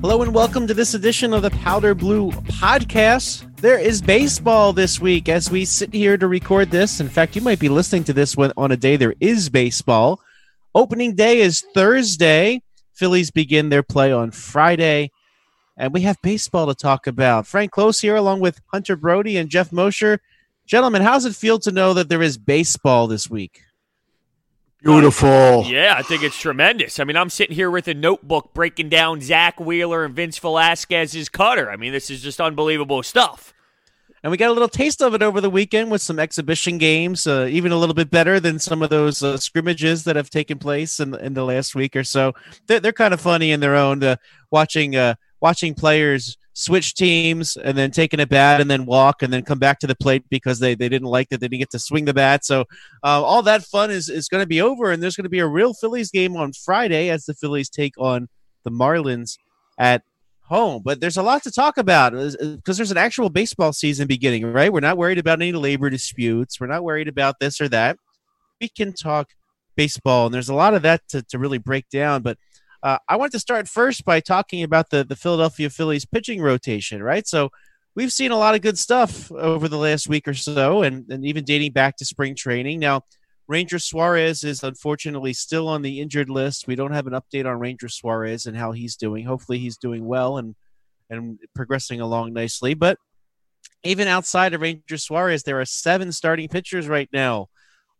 Hello and welcome to this edition of the Powder Blue Podcast. There is baseball this week as we sit here to record this. In fact, you might be listening to this when, on a day there is baseball. Opening day is Thursday. Phillies begin their play on Friday. And we have baseball to talk about. Frank Klose here, along with Hunter Brody and Geoff Mosher. Gentlemen, how's it feel to know that there is baseball this week? Beautiful. Yeah, I think it's tremendous. I mean, I'm sitting here with a notebook breaking down Zack Wheeler and Vince Velasquez's cutter. I mean, this is just unbelievable stuff. And we got a little taste of it over the weekend with some exhibition games, uh, even a little bit better than some of those uh, scrimmages that have taken place in, in the last week or so. They're, they're kind of funny in their own, uh, watching uh, watching players switch teams and then taking a bat and then walk and then come back to the plate because they, they didn't like that they didn't get to swing the bat. So uh, all that fun is, is going to be over, and there's going to be a real Phillies game on Friday as the Phillies take on the Marlins at home. But there's a lot to talk about because there's an actual baseball season beginning, right? We're not worried about any labor disputes. We're not worried about this or that. We can talk baseball, and there's a lot of that to, to really break down. But uh, I want to start first by talking about the, the Philadelphia Phillies pitching rotation, right? So we've seen a lot of good stuff over the last week or so, and, and even dating back to spring training. Now, Ranger Suarez is unfortunately still on the injured list. We don't have an update on Ranger Suarez and how he's doing. Hopefully, he's doing well and and progressing along nicely. But even outside of Ranger Suarez, there are seven starting pitchers right now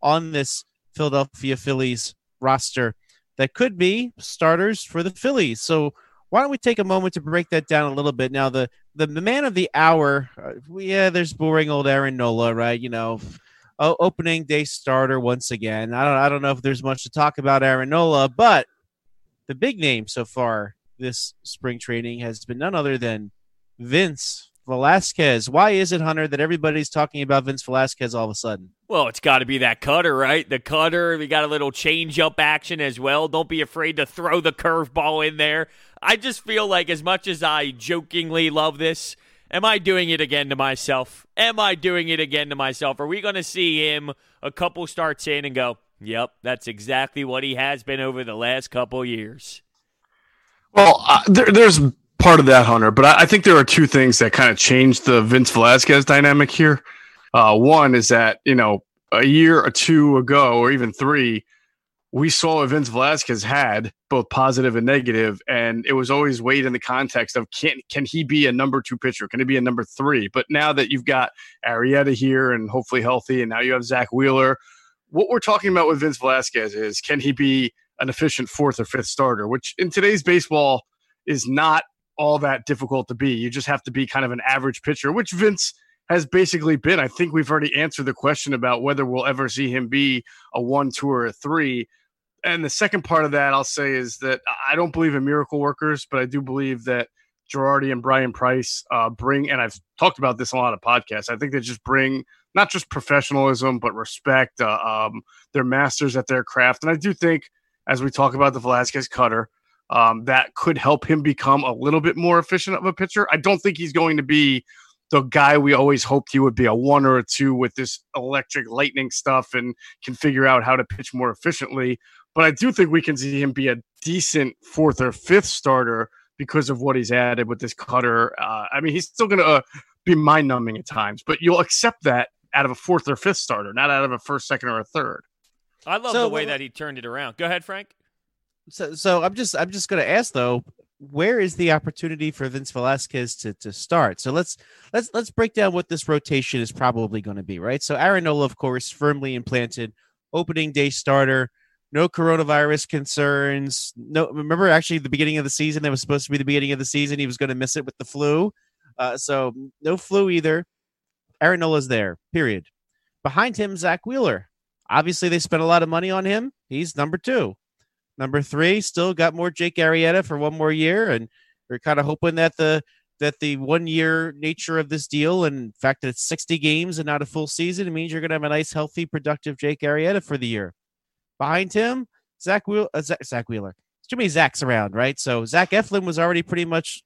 on this Philadelphia Phillies roster that could be starters for the Phillies. So why don't we take a moment to break that down a little bit? Now, the the, man of the hour, uh, yeah, there's boring old Aaron Nola, right? You know, opening day starter once again. I don't I don't know if there's much to talk about Aaron Nola, but the big name so far this spring training has been none other than Vince Velasquez. Why is it, Hunter, that everybody's talking about Vince Velasquez all of a sudden? Well, it's got to be that cutter, right? The cutter. We got a little change up action as well. Don't be afraid to throw the curveball in there. I just feel like, as much as I jokingly love this, am I doing it again to myself? Am I doing it again to myself? Are we going to see him a couple starts in and go, yep, that's exactly what he has been over the last couple years? Well, uh, there, there's part of that, Hunter. But I, I think there are two things that kind of changed the Vince Velasquez dynamic here. Uh, one is that you know a year or two ago, or even three, we saw what Vince Velasquez had both positive and negative, and it was always weighed in the context of can can he be a number two pitcher? Can he be a number three? But now that you've got Arrieta here and hopefully healthy, and now you have Zack Wheeler, what we're talking about with Vince Velasquez is can he be an efficient fourth or fifth starter? Which in today's baseball is not all that difficult to be. You just have to be kind of an average pitcher, which Vince has basically been. I think we've already answered the question about whether we'll ever see him be a one, two, or a three. And the second part of that I'll say is that I don't believe in miracle workers, but I do believe that Girardi and Bryan Price uh, bring, and I've talked about this in a lot of podcasts. I think they just bring not just professionalism, but respect. Uh, um, they're masters at their craft. And I do think, as we talk about the Velasquez cutter, um, that could help him become a little bit more efficient of a pitcher. I don't think he's going to be the guy we always hoped he would be a one or a two with this electric lightning stuff and can figure out how to pitch more efficiently. But I do think we can see him be a decent fourth or fifth starter because of what he's added with this cutter. Uh, I mean, he's still going to uh, be mind numbing at times, but you'll accept that out of a fourth or fifth starter, not out of a first, second, or a third. I love so, the way that he turned it around. Go ahead, Frank. So, so I'm just I'm just going to ask though, where is the opportunity for Vince Velasquez to to start? So let's let's let's break down what this rotation is probably going to be, right? So Aaron Nola, of course, firmly implanted, opening day starter, no coronavirus concerns. No, remember actually the beginning of the season that was supposed to be the beginning of the season. He was going to miss it with the flu, uh, so no flu either. Aaron Nola's there. Period. Behind him, Zack Wheeler. Obviously, they spent a lot of money on him. He's number two. Number three, still got more Jake Arrieta for one more year, and we're kind of hoping that the that the one year nature of this deal and fact that it's 60 games and not a full season, it means you're going to have a nice, healthy, productive Jake Arrieta for the year. Behind him, Zach, Wheel- uh, Zack, Zack Wheeler. too many Zacks around, right? So Zach Eflin was already pretty much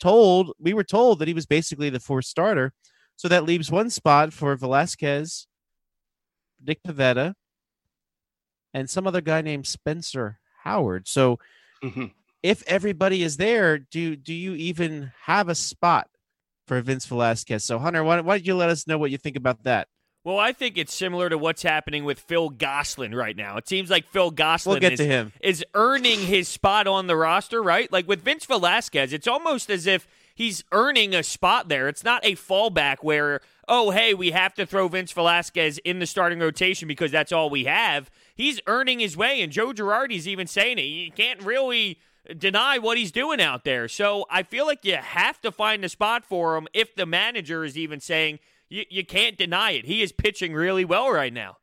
told, we were told that he was basically the fourth starter. So that leaves one spot for Velasquez, Nick Pivetta, and some other guy named Spencer Howard. So, mm-hmm. if everybody is there, do do you even have a spot for Vince Velasquez? So Hunter, why, why don't you let us know what you think about that? Well, I think it's similar to what's happening with Phil Gosselin right now. It seems like Phil Gosselin we'll get is, to him. is earning his spot on the roster, right? Like with Vince Velasquez, it's almost as if he's earning a spot there. It's not a fallback where, oh, hey, we have to throw Vince Velasquez in the starting rotation because that's all we have. He's earning his way, and Joe Girardi's even saying it. You can't really deny what he's doing out there. So I feel like you have to find a spot for him if the manager is even saying – you, you can't deny it. He is pitching really well right now.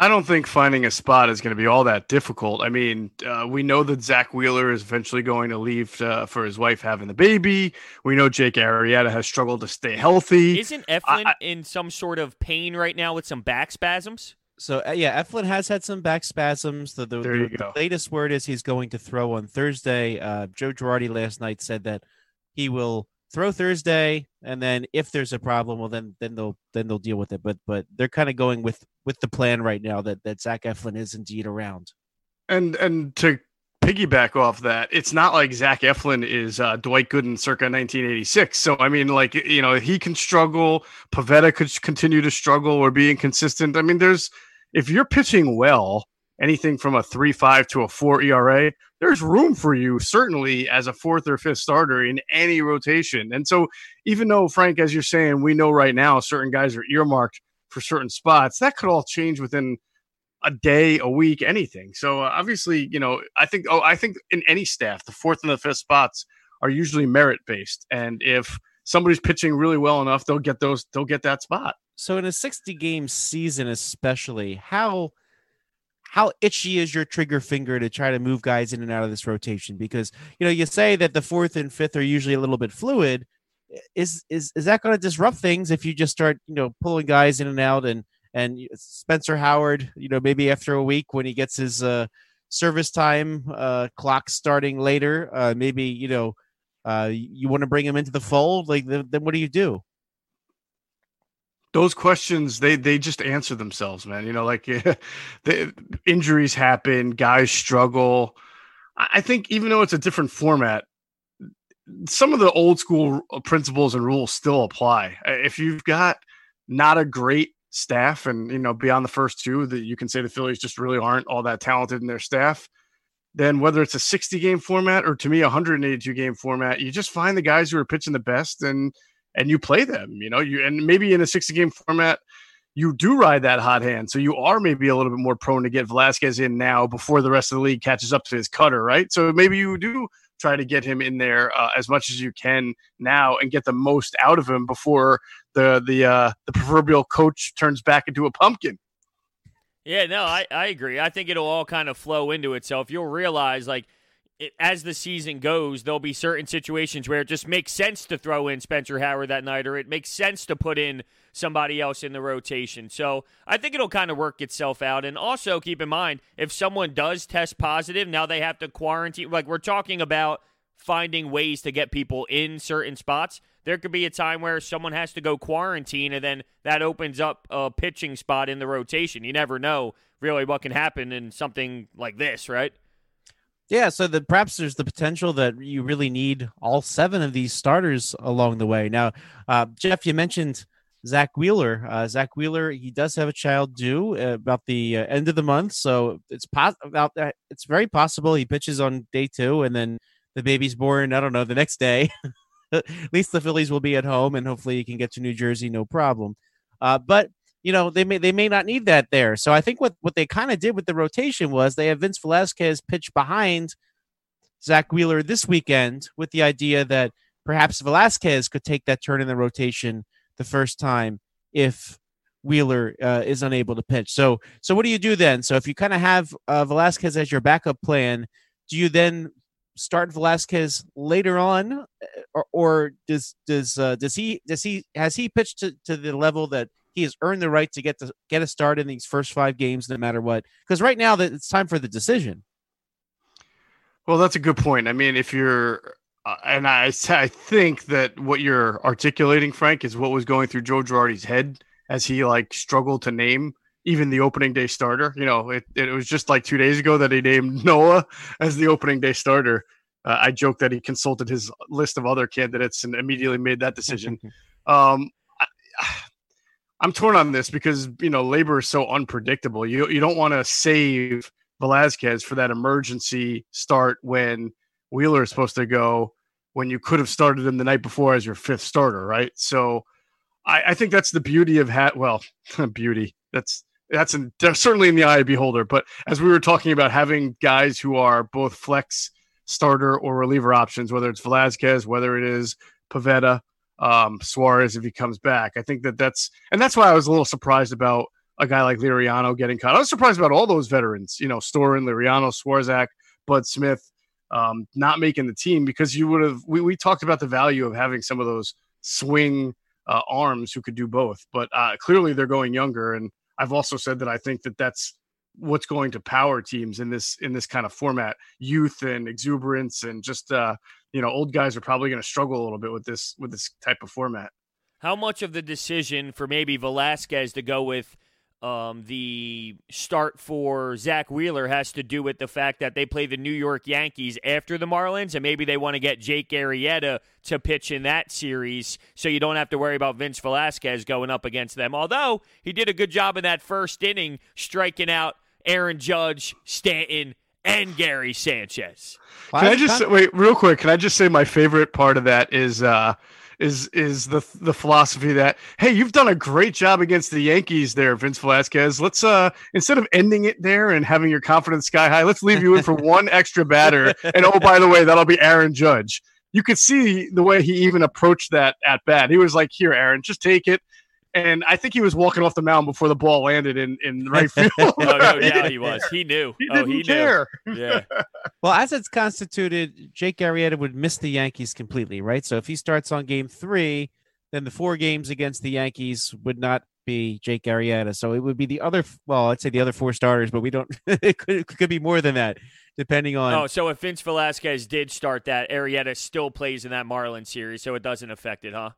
I don't think finding a spot is going to be all that difficult. I mean, uh, we know that Zack Wheeler is eventually going to leave uh, for his wife having the baby. We know Jake Arrieta has struggled to stay healthy. Isn't Eflin I, in some sort of pain right now with some back spasms? So uh, yeah, Eflin has had some back spasms. The, the, the, the, latest word is he's going to throw on Thursday. Uh, Joe Girardi last night said that he will throw Thursday, and then if there's a problem, well then then they'll then they'll deal with it. But but they're kind of going with with the plan right now that that Zach Eflin is indeed around. And and to piggyback off that, it's not like Zach Eflin is uh, Dwight Gooden circa 1986. So I mean, like you know, he can struggle. Pivetta could continue to struggle or be inconsistent. I mean, there's if you're pitching well, anything from a three five to a four ERA, there's room for you certainly as a fourth or fifth starter in any rotation. And so, even though Frank, as you're saying, we know right now certain guys are earmarked for certain spots, that could all change within a day, a week, anything. So uh, obviously, you know, I think oh, I think in any staff, the fourth and the fifth spots are usually merit based, and if somebody's pitching really well enough, they'll get those, they'll get that spot. So in a 60 game season, especially, how how itchy is your trigger finger to try to move guys in and out of this rotation? Because you know you say that the fourth and fifth are usually a little bit fluid. Is is is that going to disrupt things if you just start you know pulling guys in and out and and Spencer Howard, you know maybe after a week when he gets his uh, service time uh, clock starting later, uh, maybe you know uh, you want to bring him into the fold. Like then what do you do? those questions they they just answer themselves man you know like the injuries happen guys struggle i think even though it's a different format some of the old school principles and rules still apply if you've got not a great staff and you know beyond the first two that you can say the phillies just really aren't all that talented in their staff then whether it's a 60 game format or to me 182 game format you just find the guys who are pitching the best and and you play them, you know, you and maybe in a 60 game format, you do ride that hot hand. So you are maybe a little bit more prone to get Velasquez in now before the rest of the league catches up to his cutter, right? So maybe you do try to get him in there uh, as much as you can now and get the most out of him before the the uh, the proverbial coach turns back into a pumpkin. Yeah, no, I, I agree. I think it'll all kind of flow into itself. You'll realize like it, as the season goes, there'll be certain situations where it just makes sense to throw in Spencer Howard that night, or it makes sense to put in somebody else in the rotation. So I think it'll kind of work itself out. And also keep in mind, if someone does test positive, now they have to quarantine. Like we're talking about finding ways to get people in certain spots. There could be a time where someone has to go quarantine, and then that opens up a pitching spot in the rotation. You never know really what can happen in something like this, right? Yeah, so the perhaps there's the potential that you really need all seven of these starters along the way. Now, uh, Geoff, you mentioned Zack Wheeler. Uh, Zack Wheeler, he does have a child due uh, about the uh, end of the month, so it's pos- about that. It's very possible he pitches on day two, and then the baby's born. I don't know the next day. at least the Phillies will be at home, and hopefully he can get to New Jersey no problem. Uh, but you know they may they may not need that there. So I think what what they kind of did with the rotation was they have Vince Velasquez pitch behind Zack Wheeler this weekend with the idea that perhaps Velasquez could take that turn in the rotation the first time if Wheeler uh, is unable to pitch. So so what do you do then? So if you kind of have uh, Velasquez as your backup plan, do you then start Velasquez later on, or, or does does uh, does he does he has he pitched to, to the level that he has earned the right to get to get a start in these first five games, no matter what. Because right now, that it's time for the decision. Well, that's a good point. I mean, if you're, uh, and I, I think that what you're articulating, Frank, is what was going through Joe Girardi's head as he like struggled to name even the opening day starter. You know, it, it was just like two days ago that he named Nola as the opening day starter. Uh, I joked that he consulted his list of other candidates and immediately made that decision. um, I, I'm torn on this because you know labor is so unpredictable. You you don't want to save Velasquez for that emergency start when Wheeler is supposed to go when you could have started him the night before as your fifth starter, right? So I, I think that's the beauty of hat. Well, beauty. That's that's in, certainly in the eye of beholder. But as we were talking about having guys who are both flex starter or reliever options, whether it's Velasquez, whether it is Pivetta, um, Suarez if he comes back, I think that that's and that's why I was a little surprised about a guy like Liriano getting cut. I was surprised about all those veterans, you know, Storen, Liriano, Swarzak, Bud Smith, um, not making the team because you would have. We, we talked about the value of having some of those swing uh, arms who could do both, but uh, clearly they're going younger. And I've also said that I think that that's what's going to power teams in this in this kind of format youth and exuberance and just uh you know old guys are probably going to struggle a little bit with this with this type of format how much of the decision for maybe velasquez to go with um, the start for Zack Wheeler has to do with the fact that they play the New York Yankees after the Marlins, and maybe they want to get Jake Arrieta to pitch in that series so you don't have to worry about Vince Velasquez going up against them. Although he did a good job in that first inning, striking out Aaron Judge, Stanton, and Gary Sanchez. Can I just wait real quick? Can I just say my favorite part of that is uh, is is the the philosophy that hey, you've done a great job against the Yankees there, Vince Velasquez. Let's uh instead of ending it there and having your confidence sky high, let's leave you in for one extra batter. And oh, by the way, that'll be Aaron Judge. You could see the way he even approached that at bat. He was like, "Here, Aaron, just take it." And I think he was walking off the mound before the ball landed in in right field. oh, no doubt he was. He knew. He oh, didn't he care. Knew. Yeah. Well, as it's constituted, Jake Arrieta would miss the Yankees completely, right? So if he starts on game three, then the four games against the Yankees would not be Jake Arrieta. So it would be the other, well, I'd say the other four starters, but we don't, it could, it could be more than that, depending on. Oh, so if Vince Velasquez did start that, Arrieta still plays in that Marlin series, so it doesn't affect it, huh?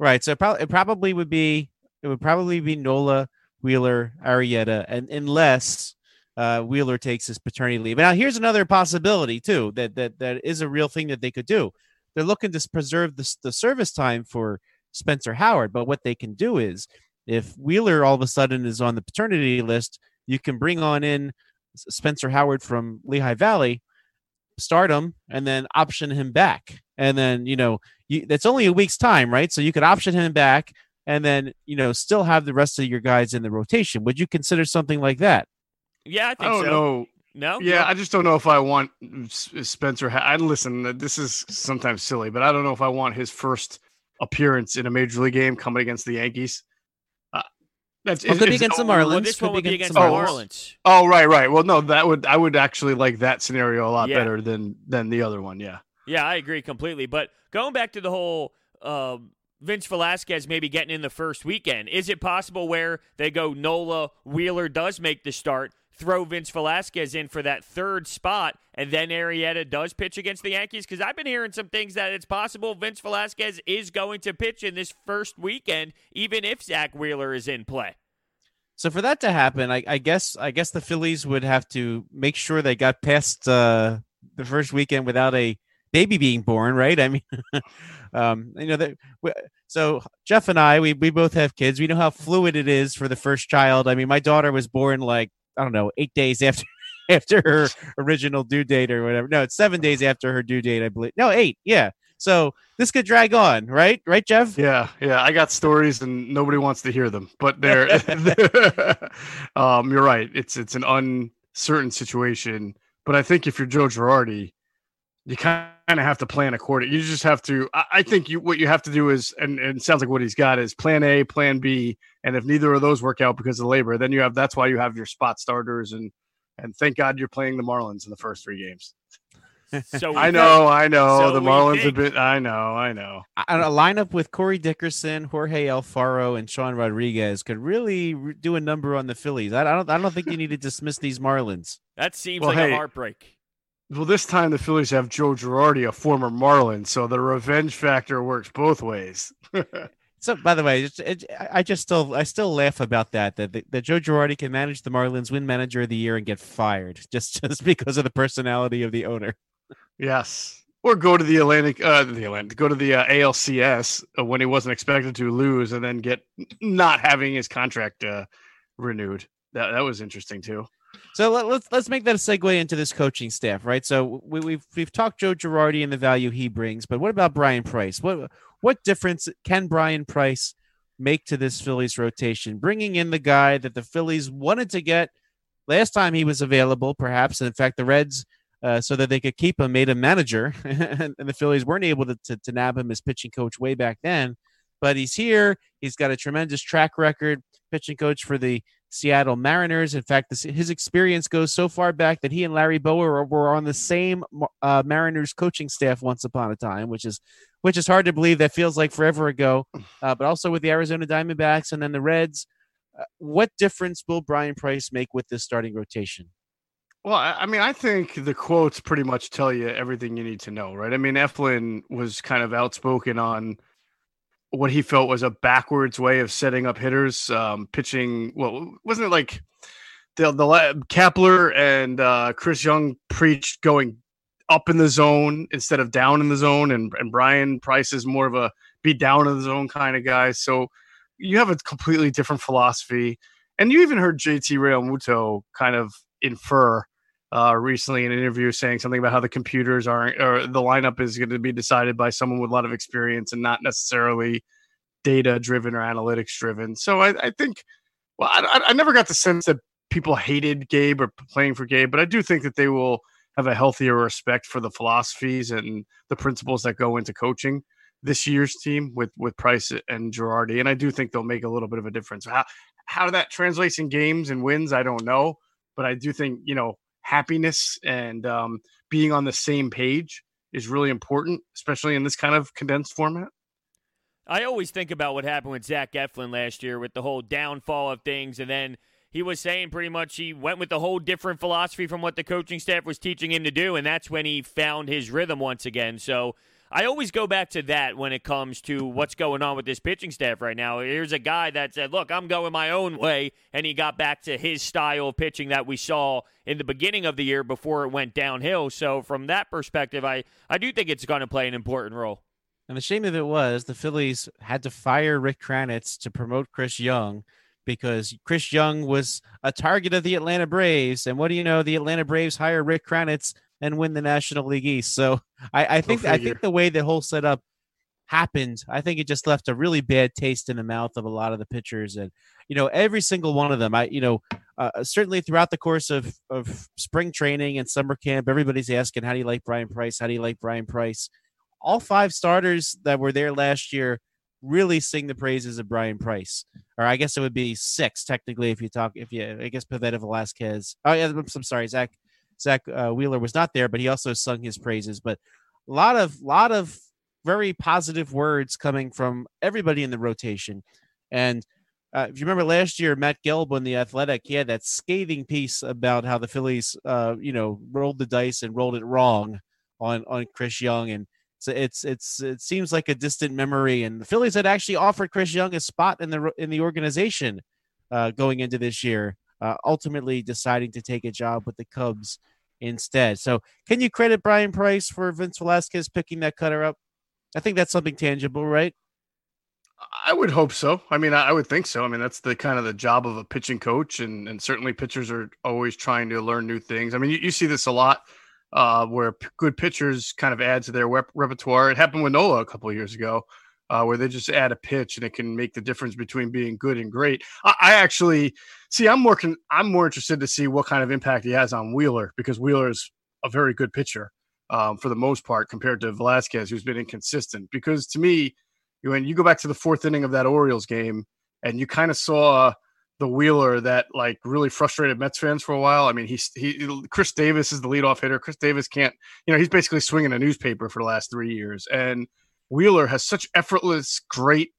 Right. So it, pro- it probably would be it would probably be Nola, Wheeler, Arrieta, and unless uh, Wheeler takes his paternity leave. Now, here's another possibility too that that that is a real thing that they could do. They're looking to preserve the, the service time for Spencer Howard, but what they can do is if Wheeler all of a sudden is on the paternity list, you can bring on in Spencer Howard from Lehigh Valley, start him, and then option him back. And then, you know, you, that's only a week's time, right? So you could option him back and then you know still have the rest of your guys in the rotation. Would you consider something like that? Yeah, I think I don't so. know. No. Yeah, I just don't know if I want Spencer. I listen. This is sometimes silly, but I don't know if I want his first appearance in a major league game coming against the Yankees. That's well, could be against the Marlins. Well, this could one would be against the Marlins. Oh, right, right. Well, no, that would I would actually like that scenario a lot Yeah. better than than the other one. Yeah. Yeah, I agree completely. But going back to the whole um, Vince Velasquez maybe getting in the first weekend, is it possible where they go Nola Wheeler does make the start, throw Vince Velasquez in for that third spot, and then Arrieta does pitch against the Yankees? Because I've been hearing some things that it's possible Vince Velasquez is going to pitch in this first weekend, even if Zack Wheeler is in play. So for that to happen, I, I guess I guess the Phillies would have to make sure they got past uh, the first weekend without a baby being born, right? I mean, um, you know that. So Geoff and I, we we both have kids. We know how fluid it is for the first child. I mean, my daughter was born like I don't know eight days after after her original due date or whatever. No, it's seven days after her due date, I believe. No, eight. Yeah. So this could drag on, right? Right, Geoff? Yeah, yeah. I got stories and nobody wants to hear them, but they're. um, you're right. It's it's an uncertain situation, but I think if you're Joe Girardi, you kind of have to plan according. You just have to. I, I think you what you have to do is, and, and it sounds like what he's got is plan A, plan B, and if neither of those work out because of labor, then you have that's why you have your spot starters and and thank God you're playing the Marlins in the first three games. So I know, I know. So the Marlins think- have been. I know, I know. a, a lineup with Corey Dickerson, Jorge Alfaro, and Sean Rodriguez could really re- do a number on the Phillies. I, I don't. I don't think you need to dismiss these Marlins. That seems Well, like hey, a heartbreak. Well, this time the Phillies have Joe Girardi, a former Marlin, so the revenge factor works both ways. So, by the way, it, I just still, I still laugh about that. That, that that Joe Girardi can manage the Marlins, win Manager of the Year, and get fired just just because of the personality of the owner. Yes. Or go to the Atlantic, uh, the Atlantic, go to the uh, ALCS uh, when he wasn't expected to lose, and then get not having his contract uh, renewed. That that was interesting too. So let, us let's, let's make that a segue into this coaching staff, right? So we, we've we've talked Joe Girardi and the value he brings, but what about Bryan Price? What what difference can Bryan Price make to this Phillies rotation? Bringing in the guy that the Phillies wanted to get last time he was available, perhaps, and in fact the Reds. Uh, so that they could keep him, made him manager, and the Phillies weren't able to, to, to nab him as pitching coach way back then. But he's here. He's got a tremendous track record, pitching coach for the Seattle Mariners. In fact, this, his experience goes so far back that he and Larry Bowa were, were on the same uh, Mariners coaching staff once upon a time, which is which is hard to believe. That feels like forever ago. Uh, but also with the Arizona Diamondbacks and then the Reds. Uh, what difference will Bryan Price make with this starting rotation? Well, I mean, I think the quotes pretty much tell you everything you need to know, right? I mean, Eflin was kind of outspoken on what he felt was a backwards way of setting up hitters, um, pitching. Well, wasn't it like the the Kapler and uh, Chris Young preached going up in the zone instead of down in the zone, and and Bryan Price is more of a be down in the zone kind of guy. So you have a completely different philosophy, and you even heard JT Realmuto kind of infer uh, recently in an interview saying something about how the computers aren't or the lineup is going to be decided by someone with a lot of experience and not necessarily data driven or analytics driven. So I, I think, well, I, I, never got the sense that people hated Gabe or playing for Gabe, but I do think that they will have a healthier respect for the philosophies and the principles that go into coaching this year's team with with Price and Girardi, and I do think they'll make a little bit of a difference. How how that translates in games and wins, I don't know, but I do think you know happiness and um, being on the same page is really important, especially in this kind of condensed format. I always think about what happened with Zach Eflin last year with the whole downfall of things, and then he was saying pretty much he went with a whole different philosophy from what the coaching staff was teaching him to do, and that's when he found his rhythm once again. So I always go back to that when it comes to what's going on with this pitching staff right now. Here's a guy that said, Look, I'm going my own way. And he got back to his style of pitching that we saw in the beginning of the year before it went downhill. So, from that perspective, I, I do think it's going to play an important role. And the shame of it was the Phillies had to fire Rick Kranitz to promote Chris Young because Chris Young was a target of the Atlanta Braves. And what do you know? The Atlanta Braves hire Rick Kranitz and win the National League East. So I, I think I think the way the whole setup happened, I think it just left a really bad taste in the mouth of a lot of the pitchers, and you know every single one of them. I you know uh, certainly throughout the course of of spring training and summer camp, everybody's asking, "How do you like Bryan Price? How do you like Bryan Price?" All five starters that were there last year really sing the praises of Bryan Price. Or I guess it would be six technically if you talk if you I guess Pivetta Velasquez. Oh yeah, I'm, I'm sorry, Zack Zack uh, Wheeler was not there, but he also sung his praises. But a lot of lot of very positive words coming from everybody in the rotation. And uh, if you remember last year, Matt Gelb on the Athletic, he had that scathing piece about how the Phillies, uh, you know, rolled the dice and rolled it wrong on on Chris Young, and so it's it's it seems like a distant memory. And the Phillies had actually offered Chris Young a spot in the in the organization uh, going into this year, uh, ultimately deciding to take a job with the Cubs instead. So, can you credit Bryan Price for Vince Velasquez picking that cutter up? I think that's something tangible, right? I would hope so. I mean, I would think so. I mean, that's the kind of the job of a pitching coach, and and certainly pitchers are always trying to learn new things. I mean, you, you see this a lot uh, where p- good pitchers kind of add to their rep- repertoire. It happened with Nola a couple years ago uh, where they just add a pitch and it can make the difference between being good and great. I, I actually see. I'm more con- I'm more interested to see what kind of impact he has on Wheeler because Wheeler is a very good pitcher um, for the most part compared to Velasquez, who's been inconsistent. Because to me, when you go back to the fourth inning of that Orioles game and you kind of saw the Wheeler that like really frustrated Mets fans for a while. I mean, he's he Chris Davis is the leadoff hitter. Chris Davis can't, you know, he's basically swinging a newspaper for the last three years, and Wheeler has such effortless, great,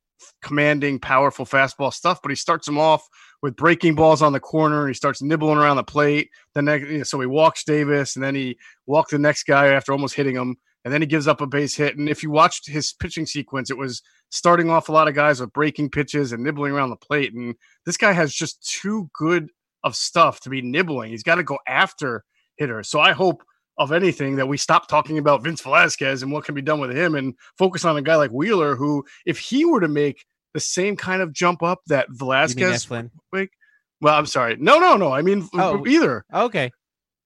commanding, powerful fastball stuff, but he starts him off with breaking balls on the corner. He starts nibbling around the plate. You know, so he walks Davis, and then he walked the next guy after almost hitting him, and then he gives up a base hit. And if you watched his pitching sequence, it was starting off a lot of guys with breaking pitches and nibbling around the plate. And this guy has just too good of stuff to be nibbling. He's got to go after hitters. So I hope of anything that we stop talking about Vince Velasquez and what can be done with him and focus on a guy like Wheeler, who, if he were to make the same kind of jump up that Velasquez, make, well, I'm sorry, no, no, no, I mean oh, either. Okay,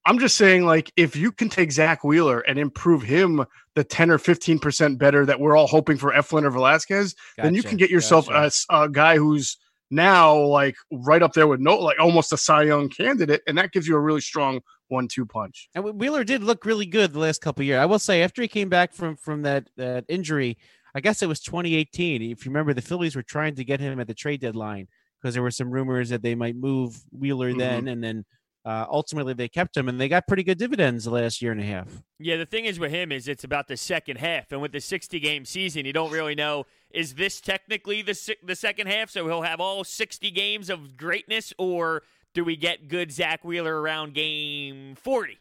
I'm just saying, like, if you can take Zack Wheeler and improve him the 10 or 15 percent better that we're all hoping for Eflin or Velasquez, gotcha, then you can get yourself gotcha. a, a guy who's now like right up there with no like almost a Cy Young candidate, and that gives you a really strong one-two punch. And Wheeler did look really good the last couple years. I will say after he came back from from that that injury, I guess it was 2018. If you remember, the Phillies were trying to get him at the trade deadline because there were some rumors that they might move Wheeler mm-hmm. then, and then uh, ultimately they kept him and they got pretty good dividends the last year and a half. Yeah, the thing is with him is it's about the second half, and with the 60 game season, you don't really know is this technically the the second half, so he'll have all 60 games of greatness, or do we get good Zack Wheeler around game 40?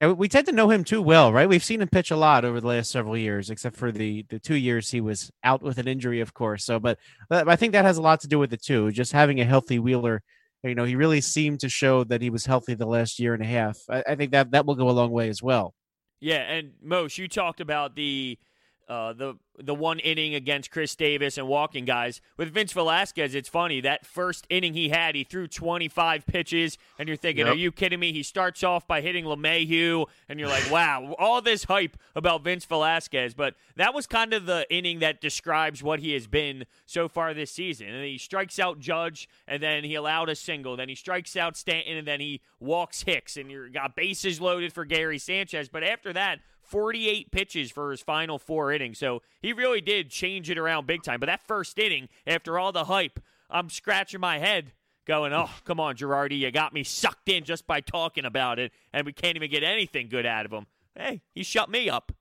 And we tend to know him too well, right? We've seen him pitch a lot over the last several years, except for the the two years he was out with an injury, of course. So, but, but I think that has a lot to do with it too. Just having a healthy Wheeler you know, he really seemed to show that he was healthy the last year and a half. I, I think that that will go a long way as well. Yeah, and Mosh, you talked about the uh, the the one inning against Chris Davis and walking guys. With Vince Velasquez, it's funny that first inning he had, he threw 25 pitches, and you're thinking, yep. are you kidding me? He starts off by hitting LeMahieu, and you're like, wow, all this hype about Vince Velasquez. But that was kind of the inning that describes what he has been so far this season. And he strikes out Judge, and then he allowed a single. Then he strikes out Stanton, and then he walks Hicks, and you got bases loaded for Gary Sanchez. But after that, 48 pitches for his final four innings. So he really did change it around big time. But that first inning, after all the hype, I'm scratching my head going, oh, come on, Girardi, you got me sucked in just by talking about it, and we can't even get anything good out of him. Hey, he shut me up.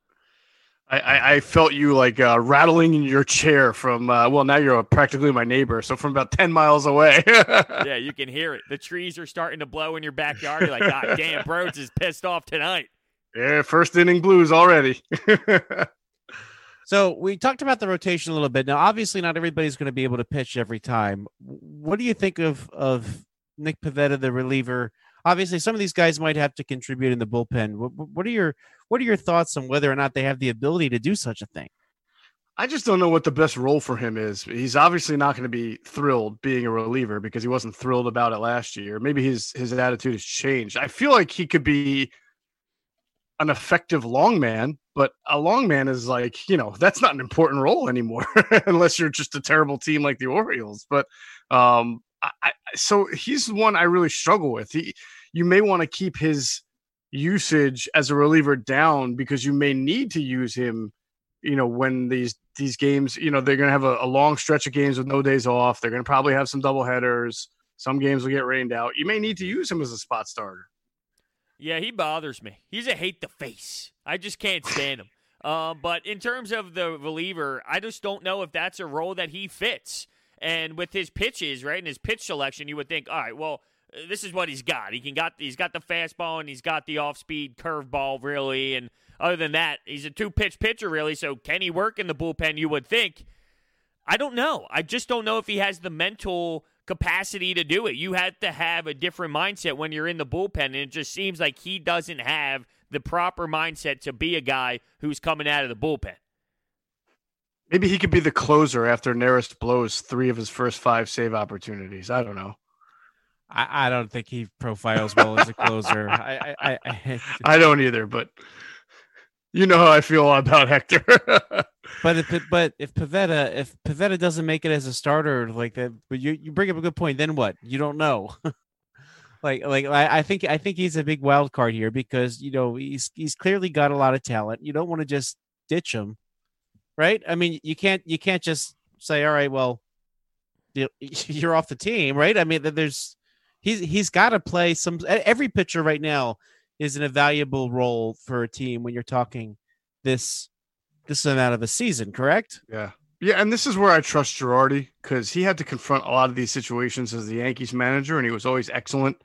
I, I felt you like uh, rattling in your chair from, uh, well, now you're practically my neighbor. So from about 10 miles away. yeah, you can hear it. The trees are starting to blow in your backyard. You're like, God damn, Broads is pissed off tonight. Yeah, first inning blues already. so we talked about the rotation a little bit. Now, obviously, not everybody's going to be able to pitch every time. What do you think of of Nick Pivetta, the reliever? Obviously, some of these guys might have to contribute in the bullpen. What, what are your what are your thoughts on whether or not they have the ability to do such a thing? I just don't know what the best role for him is. He's obviously not going to be thrilled being a reliever because he wasn't thrilled about it last year. Maybe his his attitude has changed. I feel like he could be an effective long man, but a long man is like, you know, that's not an important role anymore unless you're just a terrible team like the Orioles. But um I, I, so he's one I really struggle with. He you may want to keep his usage as a reliever down because you may need to use him, you know, when these these games, you know, they're gonna have a, a long stretch of games with no days off. They're gonna probably have some double headers. Some games will get rained out. You may need to use him as a spot starter. Yeah, he bothers me. He's a hate the face. I just can't stand him. Uh, but in terms of the reliever, I just don't know if that's a role that he fits. And with his pitches, right, and his pitch selection, you would think, all right, well, this is what he's got. He can got he's got the fastball and he's got the off speed curveball, really. And other than that, he's a two pitch pitcher, really. So can he work in the bullpen? You would think. I don't know. I just don't know if he has the mental capacity to do it. You have to have a different mindset when you're in the bullpen, and it just seems like he doesn't have the proper mindset to be a guy who's coming out of the bullpen. Maybe he could be the closer after Neris blows three of his first five save opportunities. I don't know. I, I don't think he profiles well as a closer. I, I, I, I don't either, but you know how I feel about Hector. but if but if Pivetta if Pivetta doesn't make it as a starter like that, but you you bring up a good point. Then what? You don't know. like like I, I think I think he's a big wild card here because you know he's he's clearly got a lot of talent. You don't want to just ditch him, right? I mean you can't you can't just say all right, well you're off the team, right? I mean there's he's he's got to play some every pitcher right now is an invaluable role for a team when you're talking this this amount of a season, correct? Yeah. Yeah, and this is where I trust Girardi because he had to confront a lot of these situations as the Yankees manager, and he was always excellent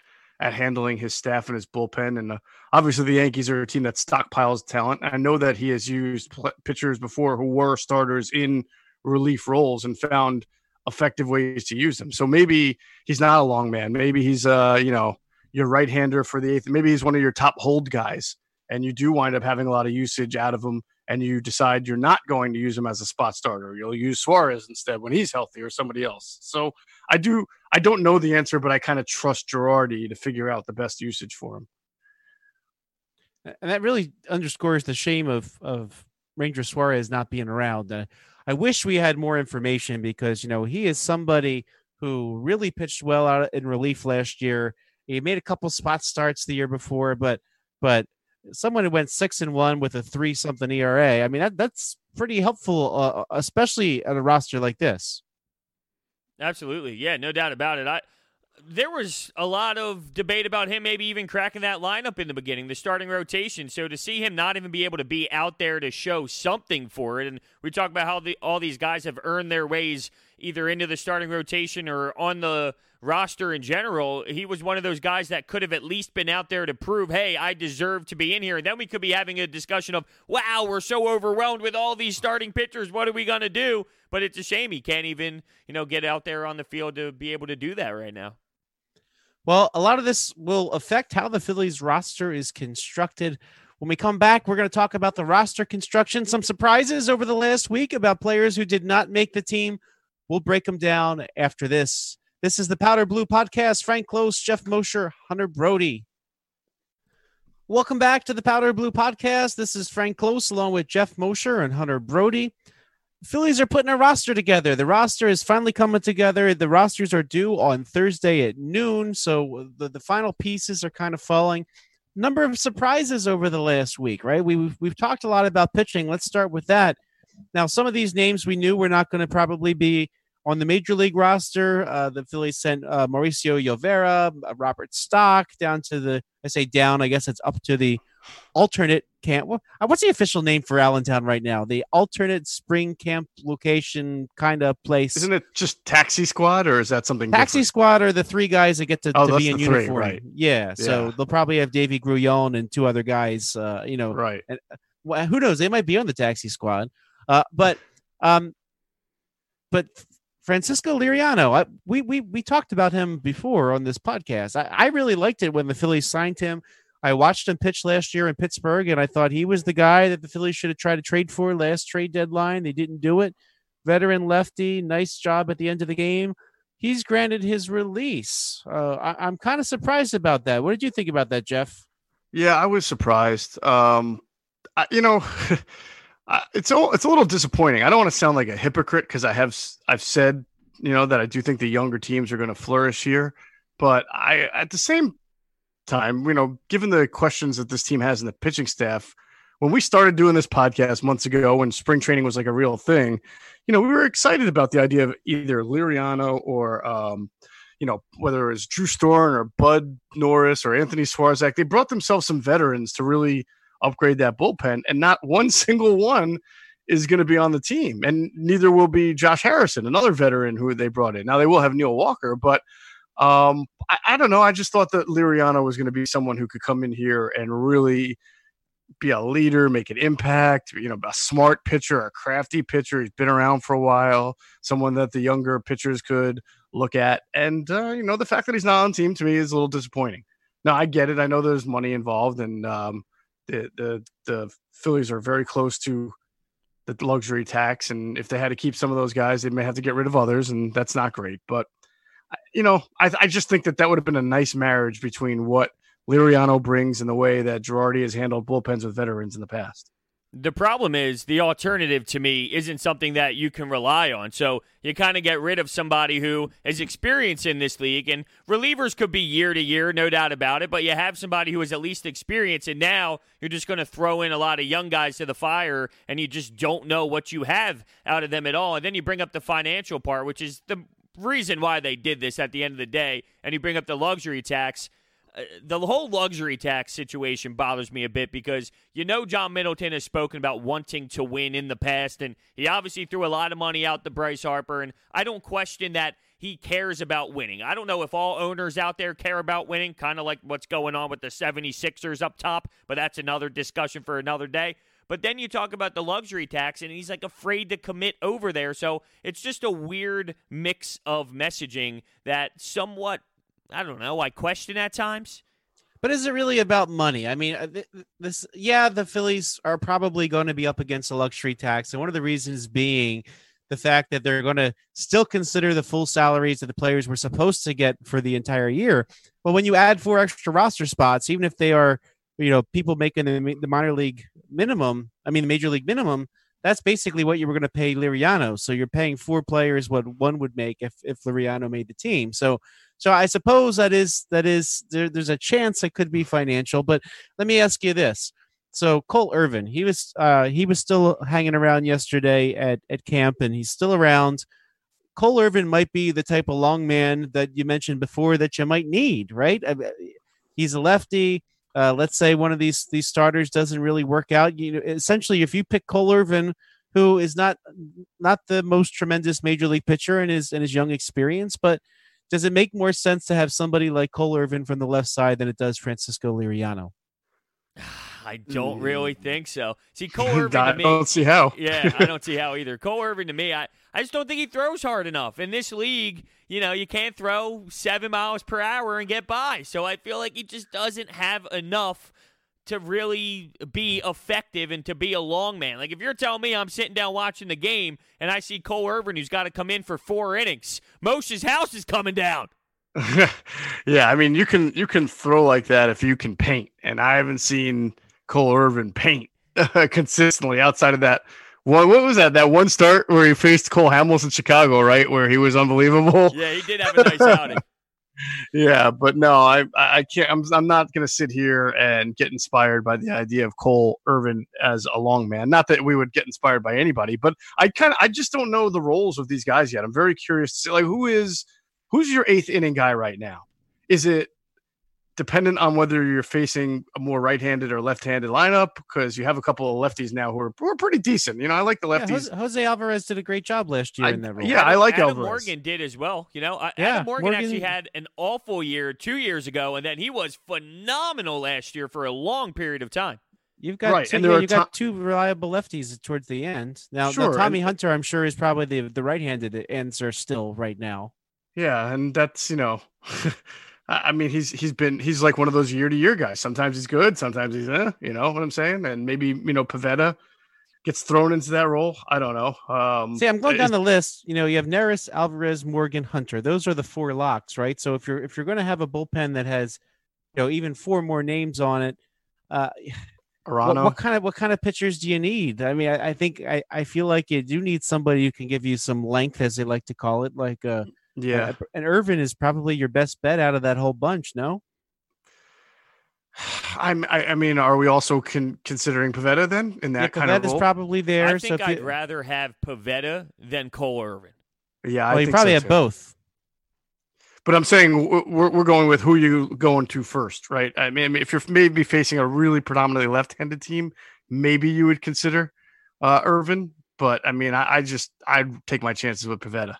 at handling his staff and his bullpen. And uh, obviously, the Yankees are a team that stockpiles talent. I know that he has used pl- pitchers before who were starters in relief roles and found effective ways to use them. So maybe he's not a long man. Maybe he's uh, you know, your right hander for the eighth. Maybe he's one of your top hold guys, and you do wind up having a lot of usage out of him. And you decide you're not going to use him as a spot starter. You'll use Suarez instead when he's healthy or somebody else. So I do. I don't know the answer, but I kind of trust Girardi to figure out the best usage for him. And that really underscores the shame of of Ranger Suarez not being around. Uh, I wish we had more information because you know he is somebody who really pitched well out in relief last year. He made a couple spot starts the year before, but but someone who went six and one with a three something ERA. I mean that that's pretty helpful, uh, especially at a roster like this. Absolutely, yeah, no doubt about it. I there was a lot of debate about him maybe even cracking that lineup in the beginning, the starting rotation. So to see him not even be able to be out there to show something for it, and we talk about how the, all these guys have earned their ways either into the starting rotation or on the roster in general. He was one of those guys that could have at least been out there to prove, hey, I deserve to be in here. And then we could be having a discussion of, wow, we're so overwhelmed with all these starting pitchers. What are we going to do? But it's a shame he can't even, you know, get out there on the field to be able to do that right now. Well, a lot of this will affect how the Phillies roster is constructed. When we come back, we're going to talk about the roster construction, some surprises over the last week about players who did not make the team. We'll break them down after this. This is the Powder Blue Podcast. Frank Klose, Geoff Mosher, Hunter Brody. Welcome back to the Powder Blue Podcast. This is Frank Klose along with Geoff Mosher and Hunter Brody. Phillies are putting a roster together. The roster is finally coming together. The rosters are due on Thursday at noon, so the, the final pieces are kind of falling. Number of surprises over the last week, right? We, we've, we've talked a lot about pitching. Let's start with that. Now, some of these names we knew were not going to probably be on the major league roster. Uh, the Phillies sent uh, Mauricio Llovera, uh, Robert Stock down to the, I say down, I guess it's up to the alternate camp. Uh, what's the official name for Allentown right now? The alternate spring camp location kind of place. Isn't it just taxi squad or is that something Taxi different? squad are the three guys that get to, Oh, to be in the three, uniform. right. Yeah. So Yeah. they'll probably have Deivy Grullon and two other guys, uh, you know, Right. well, who knows? They might be on the taxi squad. Uh, but um, but Francisco Liriano, I, we we we talked about him before on this podcast. I, I really liked it when the Phillies signed him. I watched him pitch last year in Pittsburgh, and I thought he was the guy that the Phillies should have tried to trade for last trade deadline. They didn't do it. Veteran lefty, nice job at the end of the game. He's granted his release. Uh, I, I'm kind of surprised about that. What did you think about that, Geoff? Yeah, I was surprised. Um, I, you know, It's all it's a little disappointing. I don't want to sound like a hypocrite because I have I've said you know that I do think the younger teams are going to flourish here, but I at the same time, you know, given the questions that this team has in the pitching staff, when we started doing this podcast months ago, when spring training was like a real thing, you know, we were excited about the idea of either Liriano or um, you know, whether it was Drew Storen or Bud Norris or Anthony Swarzak, they brought themselves some veterans to really upgrade that bullpen, and not one single one is going to be on the team, and neither will be Josh Harrison, another veteran who they brought in. Now they will have Neil Walker, but um, I, I don't know. I just thought that Liriano was going to be someone who could come in here and really be a leader, make an impact. You know, a smart pitcher, a crafty pitcher. He's been around for a while. Someone that the younger pitchers could look at. And uh, you know, the fact that he's not on team to me is a little disappointing. Now I get it. I know there's money involved, and um, the the the Phillies are very close to the luxury tax, and if they had to keep some of those guys, they may have to get rid of others, and that's not great. But you know, I, I just think that that would have been a nice marriage between what Liriano brings and the way that Girardi has handled bullpens with veterans in the past. The problem is the alternative to me isn't something that you can rely on. So you kind of get rid of somebody who is experienced in this league, and relievers could be year to year, no doubt about it. But you have somebody who is at least experienced, and now you're just going to throw in a lot of young guys to the fire, and you just don't know what you have out of them at all. And then you bring up the financial part, which is the reason why they did this at the end of the day, and you bring up the luxury tax the whole luxury tax situation bothers me a bit because you know John Middleton has spoken about wanting to win in the past, and he obviously threw a lot of money out to Bryce Harper, and I don't question that he cares about winning. I don't know if all owners out there care about winning, kind of like what's going on with the 76ers up top, but that's another discussion for another day. But then you talk about the luxury tax, and he's like afraid to commit over there. So it's just a weird mix of messaging that somewhat I don't know, I question at times. But is it really about money? I mean, uh, this, yeah, the Phillies are probably going to be up against a luxury tax. And one of the reasons being the fact that they're going to still consider the full salaries that the players were supposed to get for the entire year. But when you add four extra roster spots, even if they are, you know, people making the, the minor league minimum, I mean, the major league minimum, that's basically what you were going to pay Liriano. So you're paying four players what one would make if if Liriano made the team. So so I suppose that is that is there, there's a chance it could be financial. But let me ask you this: so Cole Irvin, he was uh, he was still hanging around yesterday at at camp, and he's still around. Cole Irvin might be the type of long man that you mentioned before that you might need, right? He's a lefty. Uh, let's say one of these these starters doesn't really work out. You know, essentially, if you pick Cole Irvin, who is not not the most tremendous major league pitcher in his in his young experience, but does it make more sense to have somebody like Cole Irvin from the left side than it does Francisco Liriano? I don't really mm. think so. See, Cole Irvin I to me, don't see how. yeah, I don't see how either. Cole Irvin to me, I, I just don't think he throws hard enough. In this league, you know, you can't throw seven miles per hour and get by. So I feel like he just doesn't have enough to really be effective and to be a long man. Like if you're telling me I'm sitting down watching the game and I see Cole Irvin who's got to come in for four innings, Moshe's house is coming down. yeah, I mean you can you can throw like that if you can paint, and I haven't seen Cole Irvin paint consistently outside of that one. What was that? That one start where he faced Cole Hamels in Chicago, right? Where he was unbelievable. Yeah, he did have a nice outing. yeah, but no, I I can't. I'm I'm not going to sit here and get inspired by the idea of Cole Irvin as a long man. Not that we would get inspired by anybody, but I kind of I just don't know the roles of these guys yet. I'm very curious to see like who is who's your eighth inning guy right now. Is it dependent on whether you're facing a more right-handed or left-handed lineup because you have a couple of lefties now who are, who are pretty decent. You know, I like the lefties. Yeah, Jose, Jose, Alvarez did a great job last year I, in that role. Yeah, I like Adam Alvarez. Morgan did as well. You know, uh, yeah, Adam Morgan, Morgan, actually had an awful year two years ago, and then he was phenomenal last year for a long period of time. You've got right. two, and there yeah, you got two reliable lefties towards the end. Now, sure. now Tommy and, Hunter, I'm sure, is probably the the right-handed answer still right now. Yeah, and that's you know. I mean, he's he's been he's like one of those year to year guys. Sometimes he's good, sometimes he's eh, you know what I'm saying. And maybe you know Pivetta gets thrown into that role. I don't know. Um, See, I'm going down the list. You know, you have Neris, Alvarez, Morgan, Hunter. Those are the four locks, right? So if you're if you're going to have a bullpen that has, you know, even four more names on it, uh, what, what, kind of what kind of pitchers do you need? I mean, I, I, think I, I feel like you do need somebody who can give you some length, as they like to call it, like uh, yeah. and Irvin is probably your best bet out of that whole bunch, no? I'm, I, I mean, are we also con- considering Pivetta then in that yeah, kind Pivetta's of role? probably there. I think so I'd you... rather have Pivetta than Cole Irvin. Yeah, well, I you probably so have too. both. But I'm saying we're, we're going with who you going to first, right? I mean, if you're maybe facing a really predominantly left-handed team, maybe you would consider uh, Irvin. But I mean, I, I just I'd take my chances with Pivetta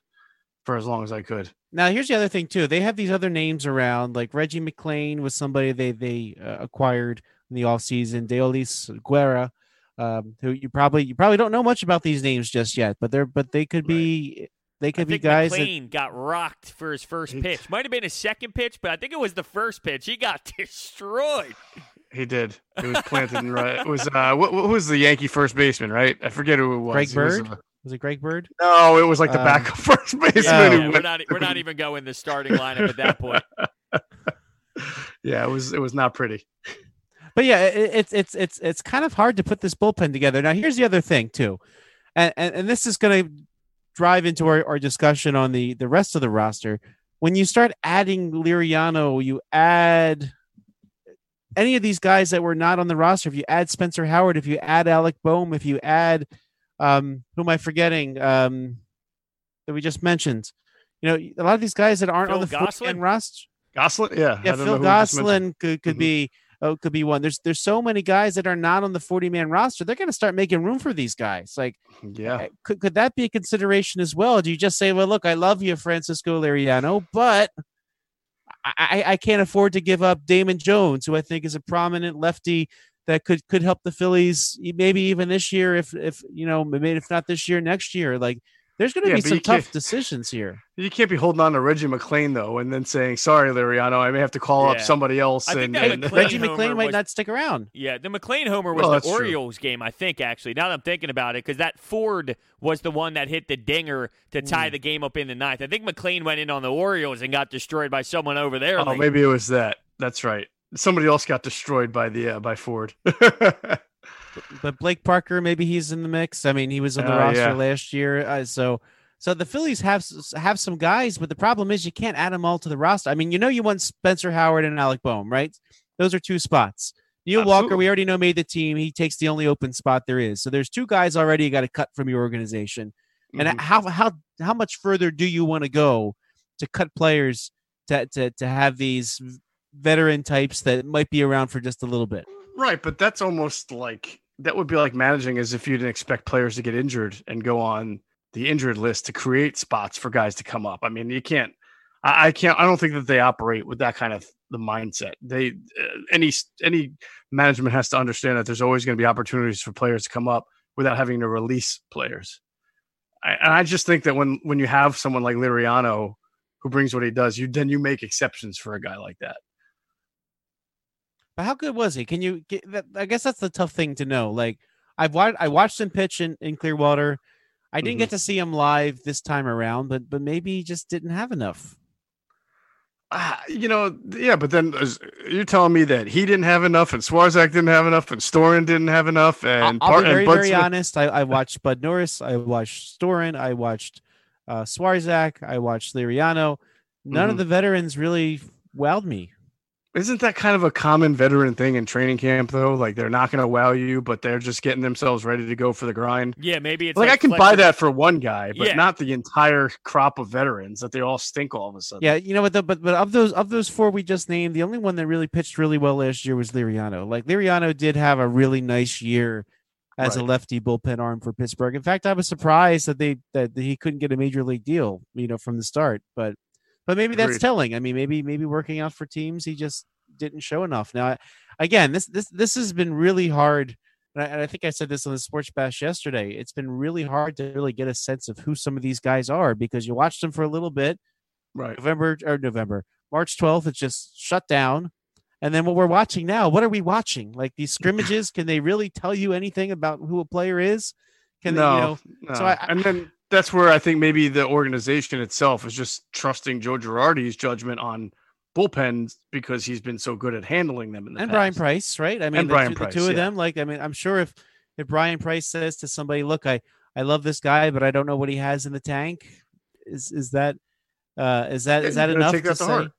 for as long as I could. Now, here's the other thing too. They have these other names around, like Reggie McClain was somebody they they uh, acquired in the offseason. Deolis Guerra, um, who you probably you probably don't know much about these names just yet, but they're but they could be right. they could I be guys. McClain that, got rocked for his first pitch. Might have been his second pitch, but I think it was the first pitch. He got destroyed. He did. It was planted in right. It was uh, what, what, was the Yankee first baseman? Right, I forget who it was. Greg Bird. Was, uh, was it Greg Bird? No, it was like the um, backup first baseman. Yeah, yeah, we're not we're not even going the starting lineup at that point. yeah, it was it was not pretty. But yeah, it, it's it's it's it's kind of hard to put this bullpen together. Now, here's the other thing too, and and, and this is going to drive into our, our discussion on the the rest of the roster. When you start adding Liriano, you add any of these guys that were not on the roster. If you add Spencer Howard, if you add Alec Bohm, if you add um, who am I forgetting? Um, that we just mentioned. You know, a lot of these guys that aren't Phil on the Gosselin roster. Gosselin, yeah, yeah. Phil Gosselin could could mm-hmm. be oh, could be one. There's there's so many guys that are not on the 40 man roster. They're going to start making room for these guys. Like, yeah, eh, could could that be a consideration as well? Do you just say, well, look, I love you, Francisco Liriano, but I, I can't afford to give up Damon Jones, who I think is a prominent lefty that could could help the Phillies maybe even this year if if you know maybe if not this year next year like there's going to Yeah, be some tough decisions here. You can't be holding on to Reggie McClain though, and then saying, "Sorry, Liriano, I may have to call up somebody else." I think and, and- McClain- Reggie McClain might was- not stick around. Yeah, the McClain homer oh, was Well, the that's true. Orioles game, I think. Actually, now that I'm thinking about it, because that Ford was the one that hit the dinger to tie mm. the game up in the ninth. I think McClain went in on the Orioles and got destroyed by someone over there. oh, late. maybe it was that. That's right. Somebody else got destroyed by the uh, by Ford. But Blake Parker, maybe he's in the mix. I mean, he was on the Uh, roster yeah. last year, uh, so so the Phillies have have some guys, but the problem is you can't add them all to the roster. I mean, you know, you want Spencer Howard and Alec Bohm, right? Those are two spots. Neil Walker, we already know made the team. He takes the only open spot there is. So there's two guys already you got to cut from your organization. And Mhm. how how how much further do you want to go to cut players to to to have these veteran types that might be around for just a little bit? Right, but that's almost like that would be like managing as if you didn't expect players to get injured and go on the injured list to create spots for guys to come up. I mean, you can't. I, I can't. I don't think that they operate with that kind of the mindset. They uh, any any management has to understand that there's always going to be opportunities for players to come up without having to release players. I, and I just think that when when you have someone like Liriano who brings what he does, you then you make exceptions for a guy like that. But how good was he? Can you get that? I guess that's the tough thing to know. Like I've watched, I watched him pitch in, in Clearwater. I didn't Mm-hmm. get to see him live this time around, but but maybe he just didn't have enough. Ah, you know, yeah, but then as- you're telling me that he didn't have enough, and Swarzak didn't have enough, and Storen didn't have enough, and I'll Par- be very very honest. I, I watched Bud Norris. I watched Storen. I watched uh, Swarzak. I watched Liriano. None of Mhm. the veterans really wowed me. Isn't that kind of a common veteran thing in training camp, though? Like they're not going to wow you, but they're just getting themselves ready to go for the grind. Yeah, maybe it's like, like, I can buy that for one guy, but Yeah. not the entire crop of veterans that they all stink all of a sudden. Yeah, you know what? The, but but of those of those four we just named, the only one that really pitched really well last year was Liriano. Like Liriano did have a really nice year as a lefty bullpen arm for Pittsburgh. In fact, I was surprised that they that he couldn't get a major league deal, you know, from the start. But but maybe that's Agreed. telling. I mean, maybe maybe working out for teams, he just didn't show enough. Now, again, this this this has been really hard. And I, and I think I said this on the Sports Bash yesterday. It's been really hard to really get a sense of who some of these guys are because you watched them for a little bit, right. November or November, March 12th, it's just shut down. And then what we're watching now, what are we watching? Like these scrimmages, can they really tell you anything about who a player is? Can no, they, you know, no. so I- and then that's where I think maybe the organization itself is just trusting Joe Girardi's judgment on bullpens because he's been so good at handling them in the and past. Bryan Price, right? I mean, And the, Brian two, Price, the two of yeah. them, like, I mean, I'm sure if if Bryan Price says to somebody, "Look, I I love this guy, but I don't know what he has in the tank," is is that uh is that is that enough to to say? heart.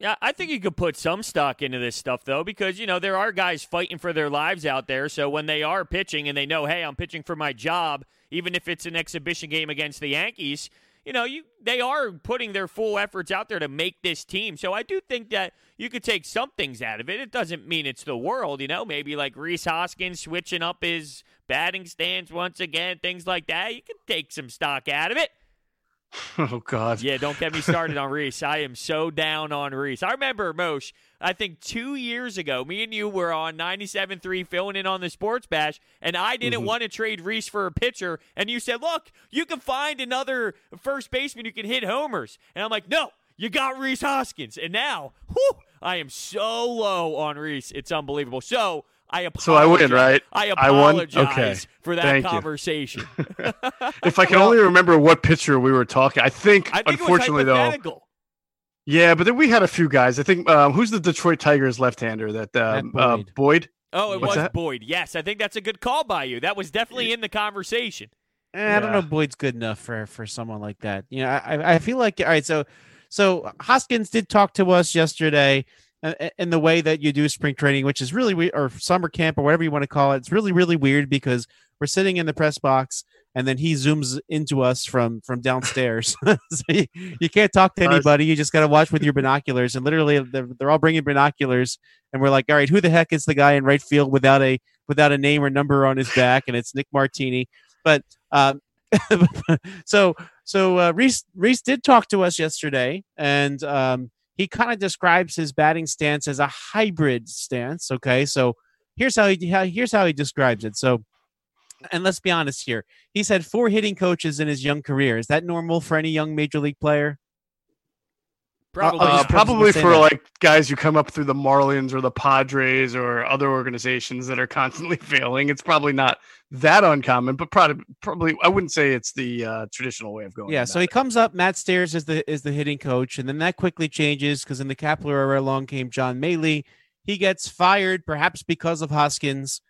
Yeah, I think you could put some stock into this stuff though, because you know there are guys fighting for their lives out there. So when they are pitching and they know, hey, I'm pitching for my job, even if it's an exhibition game against the Yankees, you know, you they are putting their full efforts out there to make this team. So I do think that you could take some things out of it. It doesn't mean it's the world, you know. Maybe like Rhys Hoskins switching up his batting stance once again, things like that. You could take some stock out of it. Oh God. Yeah, don't get me started on Rhys. I am so down on Rhys. I remember, Mosh, I think two years ago, me and you were on 97.3 filling in on the Sports Bash, and I didn't Mhm. want to trade Rhys for a pitcher. And you said, look, you can find another first baseman who can hit homers. And I'm like, no, you got Rhys Hoskins. And now, whew, I am so low on Rhys. It's unbelievable. So I apologize. So I win, right? I I won? apologize Okay. for that Thank conversation. If I can only remember what pitcher we were talking, I think, I think unfortunately it was though, hypothetical. yeah. But then we had a few guys. I think um, who's the Detroit Tigers left-hander? That um, Matt uh, Boyd. Boyd. Oh, it What's was that? Boyd. Yes, I think that's a good call by you. That was definitely in the conversation. Eh, I don't know. If Boyd's good enough for for someone like that. You know, I I feel like all right. So so Hoskins did talk to us yesterday uh, in the way that you do spring training, which is really weird, or summer camp or whatever you want to call it. It's really really weird because we're sitting in the press box and then he zooms into us from from downstairs. so you, you can't talk to anybody. You just got to watch with your binoculars. And literally, they're, they're all bringing binoculars, and we're like, all right, who the heck is the guy in right field without a without a name or number on his back? And it's Nick Martini. But um, so so uh, Rhys Rhys did talk to us yesterday, and um, he kind of describes his batting stance as a hybrid stance. Okay, so here's how he here's how he describes it. So And let's be honest here. He's had four hitting coaches in his young career. Is that normal for any young major league player? Probably, Uh, probably for that. like guys who come up through the Marlins or the Padres or other organizations that are constantly failing. It's probably not that uncommon, but probably probably I wouldn't say it's the uh, traditional way of going. Yeah, so he it. comes up. Matt Stairs is the is the hitting coach, and then that quickly changes because in the Kapler era, along came John Mallee. He gets fired, perhaps because of Hoskins.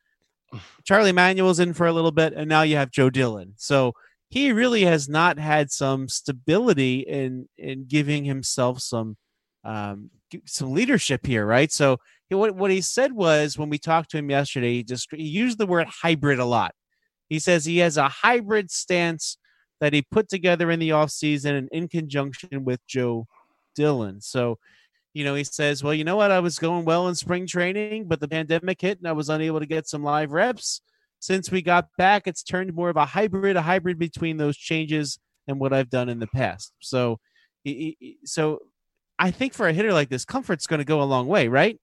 Charlie Manuel's in for a little bit, and now you have Joe Dillon. So he really has not had some stability in in giving himself some um, some leadership here, right? So he, what what he said was when we talked to him yesterday, he just he used the word hybrid a lot. He says he has a hybrid stance that he put together in the offseason and in conjunction with Joe Dillon. So, you know, he says, Well, you know what? I was going well in spring training, but the pandemic hit and I was unable to get some live reps. Since we got back, it's turned more of a hybrid, a hybrid between those changes and what I've done in the past. So, so I think for a hitter like this, comfort's going to go a long way, right?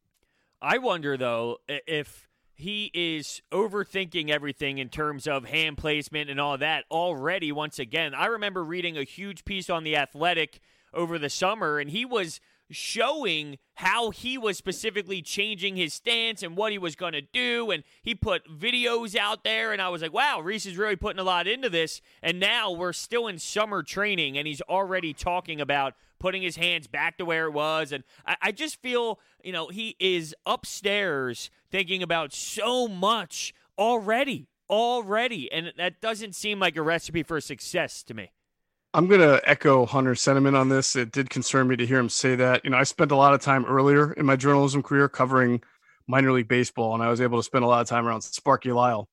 I wonder though if he is overthinking everything in terms of hand placement and all that already. Once again, I remember reading a huge piece on the Athletic over the summer, and he was showing how he was specifically changing his stance and what he was going to do. And he put videos out there and I was like wow Rhys is really putting a lot into this. And now we're still in summer training and he's already talking about putting his hands back to where it was. And I, I just feel you know he is upstairs thinking about so much already already. And that doesn't seem like a recipe for success to me I'm going to echo Hunter's sentiment on this. It did concern me to hear him say that. You know, I spent a lot of time earlier in my journalism career covering minor league baseball, and I was able to spend a lot of time around Sparky Lyle,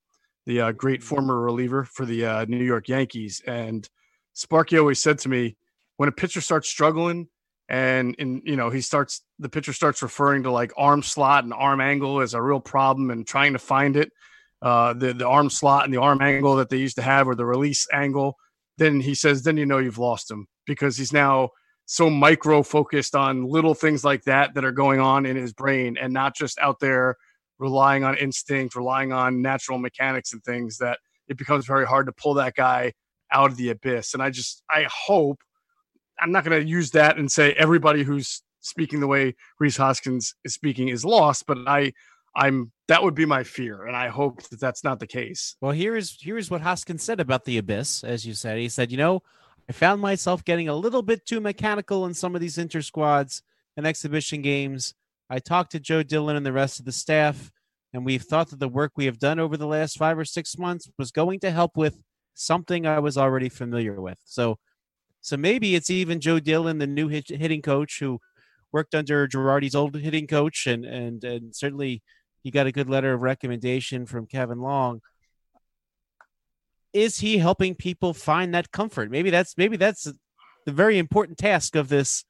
the uh, great former reliever for the uh, New York Yankees. And Sparky always said to me, when a pitcher starts struggling, and in you know he starts the pitcher starts referring to like arm slot and arm angle as a real problem and trying to find it, uh, the the arm slot and the arm angle that they used to have or the release angle then he says, then you know you've lost him because he's now so micro focused on little things like that that are going on in his brain and not just out there relying on instinct, relying on natural mechanics and things that it becomes very hard to pull that guy out of the abyss. And I just, I hope I'm not going to use that and say everybody who's speaking the way Rhys Hoskins is speaking is lost, but I, I'm that would be my fear, and I hope that that's not the case. Well, here is here is what Hoskins said about the abyss, as you said. He said, you know, I found myself getting a little bit too mechanical in some of these inter squads and exhibition games. I talked to Joe Dillon and the rest of the staff, and we've thought that the work we have done over the last five or six months was going to help with something I was already familiar with. So, so maybe it's even Joe Dillon, the new hit, hitting coach who worked under Girardi's old hitting coach, and and and certainly he got a good letter of recommendation from Kevin Long. Is he helping people find that comfort? Maybe that's maybe that's the very important task of this